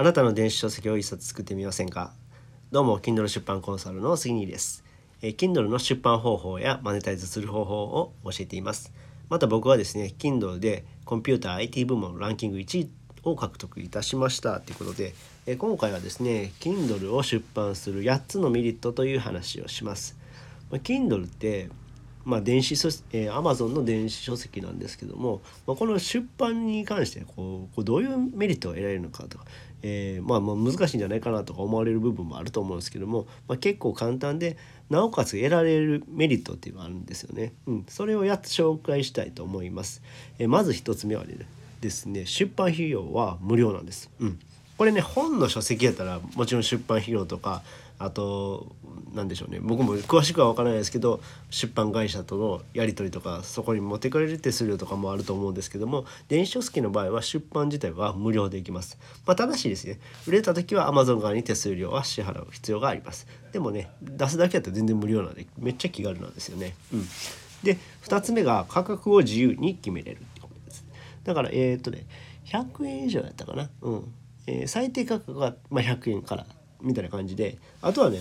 あなたの電子書籍を一冊作ってみませんか？どうも Kindle 出版コンサルの杉です、え、Kindle の出版方法やマネタイズする方法を教えています。また僕はですね Kindle でコンピューター IT 部門ランキング1位を獲得いたしました。ということで、え、今回はですね Kindle を出版する8つのメリットという話をします、ま、Kindle ってまあ、電子書、えー、Amazon の電子書籍なんですけども、まあ、この出版に関してこうこうどういうメリットを得られるのかとか、えー、まあ、まあ難しいんじゃないかなとか思われる部分もあると思うんですけども、まあ、結構簡単でなおかつ得られるメリットっていうのがあるんですよね。うん、それをやっ紹介したいと思います。えー、まず1つ目はですね出版費用は無料なんです。うんこれね本の書籍やったらもちろん出版費用とかあと何でしょうね僕も詳しくは分からないですけど出版会社とのやり取りとかそこに持ってくれる手数料とかもあると思うんですけども電子書籍の場合は出版自体は無料でいきます。まあ、ただしですね売れた時は Amazon 側に手数料は支払う必要があります。でもね出すだけだったら全然無料なんでめっちゃ気軽なんですよね。うん、で2つ目が価格を自由に決めれるってことです。だからえー、っとね100円以上やったかな。うんえー、最低価格が、まあ、100円からみたいな感じであとはね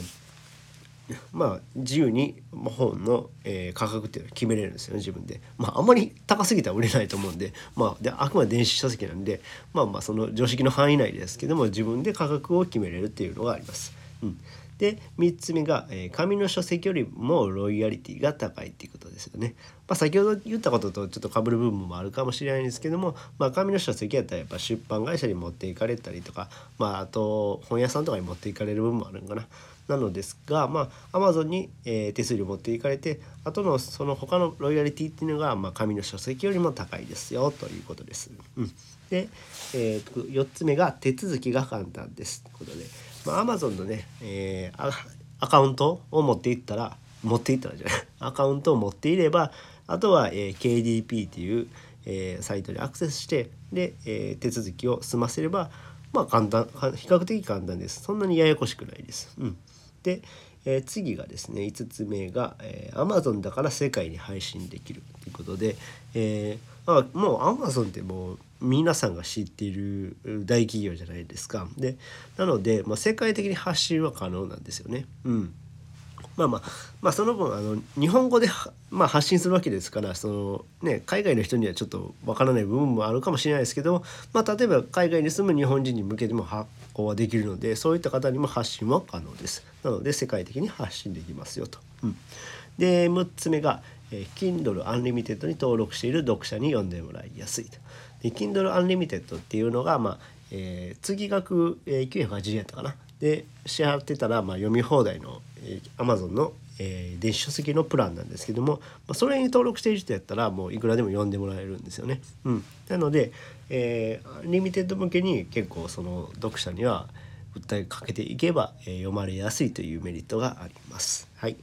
まあ自由に本の、えー、価格っていうのを決めれるんですよね自分で。まああんまり高すぎたら売れないと思うんでまあであくまで電子書籍なんでまあまあその常識の範囲内ですけども自分で価格を決めれるっていうのがあります。うん、で3つ目が、えー、紙の書籍よりもロイヤリティが高いっていうことですよね。まあ、先ほど言ったこととちょっとかぶる部分もあるかもしれないんですけども、まあ、紙の書籍やったらやっぱ出版会社に持っていかれたりとか、まあ、あと本屋さんとかに持っていかれる部分もあるんかな。なのですが、まあ、Amazon に、えー、手数料持っていかれてあとのその他のロイヤリティっていうのが、まあ、紙の書籍よりも高いですよということです。うん、で、えー、4つ目が手続きが簡単ですということで。まあ、Amazon のね、えー、アカウントを持っていったら持っていったらじゃない アカウントを持っていればあとは、えー、KDP っていう、えー、サイトにアクセスしてで、えー、手続きを済ませればまあ簡単比較的簡単ですそんなにややこしくないです。うん、で、えー、次がですね5つ目が、えー、Amazon だから世界に配信できるということで、えー、あ、もう Amazon ってもう皆さんが知っている大企業じゃないですか。でなので、まあ、世界的に発信は可能なんですよね。うんまあまあ、まあ、その分あの日本語で、まあ、発信するわけですからその、ね、海外の人にはちょっとわからない部分もあるかもしれないですけど、まあ、例えば海外に住む日本人に向けても発はできるのでそういった方にも発信は可能です。なので世界的に発信できますよと。うん、で6つ目が、え、Kindle Unlimited に登録している読者に読んでもらいやすいと。で Kindle Unlimited っていうのが、まあえー、月額、えー、980円やったかなで支払ってたら、まあ、読み放題の、えー、Amazon の、えー、電子書籍のプランなんですけども、まあ、それに登録している人やったらもういくらでも読んでもらえるんですよね。うん、なので、えー、リミテッド向けに結構その読者には訴えかけていけば、えー、読まれやすいというメリットがあります。はい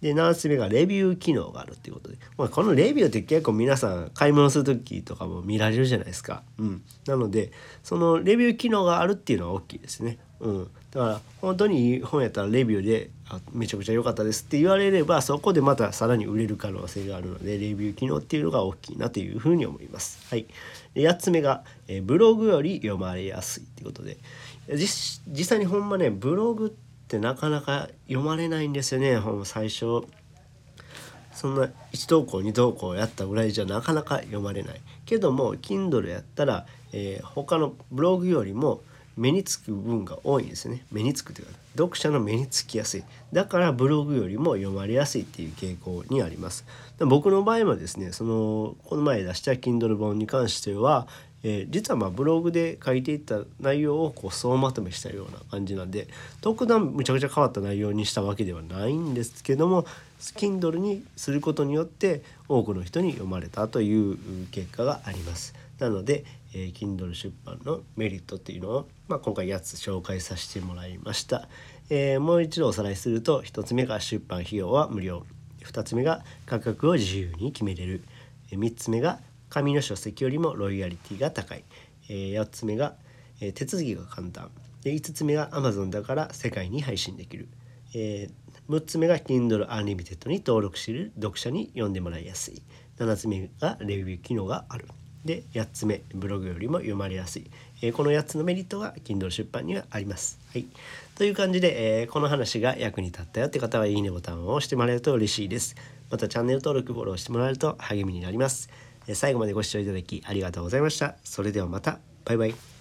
で7つ目がレビュー機能があるっていうことで、まあ、このレビューって結構皆さん買い物する時とかも見られるじゃないですか。うん、なのでそのレビュー機能があるっていうのは大きいですね。うん、だから本当にいい本やったらレビューであめちゃくちゃ良かったですって言われればそこでまたさらに売れる可能性があるのでレビュー機能っていうのが大きいなというふうに思います。はい、で8つ目が、えブログより読まれやすいっていうことで実際にほんまねブログってってなかなか読まれないんですよね。最初そんな1投稿2投稿やったぐらいじゃなかなか読まれない。けども Kindle やったら、えー、他のブログよりも目につく部分が多いんですね。目につくというか読者の目につきやすい。だからブログよりも読まれやすいっていう傾向にあります。僕の場合はですねそのこの前出した Kindle 本に関しては、えー、実はまあブログで書いていった内容をこう総まとめしたような感じなんで特段むちゃくちゃ変わった内容にしたわけではないんですけども Kindle にすることによって多くの人に読まれたという結果があります。なので、えー、Kindle 出版のメリットっていうのを、まあ、今回8つ紹介させてもらいました。えー、もう一度おさらいすると1つ目が出版費用は無料2つ目が価格を自由に決めれる3つ目が紙の書籍よりもロイヤリティが高い、えー、8つ目が、えー、手続きが簡単。で5つ目が Amazon だから世界に配信できる、えー、6つ目が Kindle Unlimited に登録している読者に読んでもらいやすい。7つ目がレビュー機能がある。で8つ目ブログよりも読まれやすい、えー、この8つのメリットが Kindle 出版にはあります。はい、という感じで、えー、この話が役に立ったよって方はいいねボタンを押してもらえると嬉しいです。またチャンネル登録フォローしてもらえると励みになります。最後までご視聴いただきありがとうございました。それではまた。バイバイ。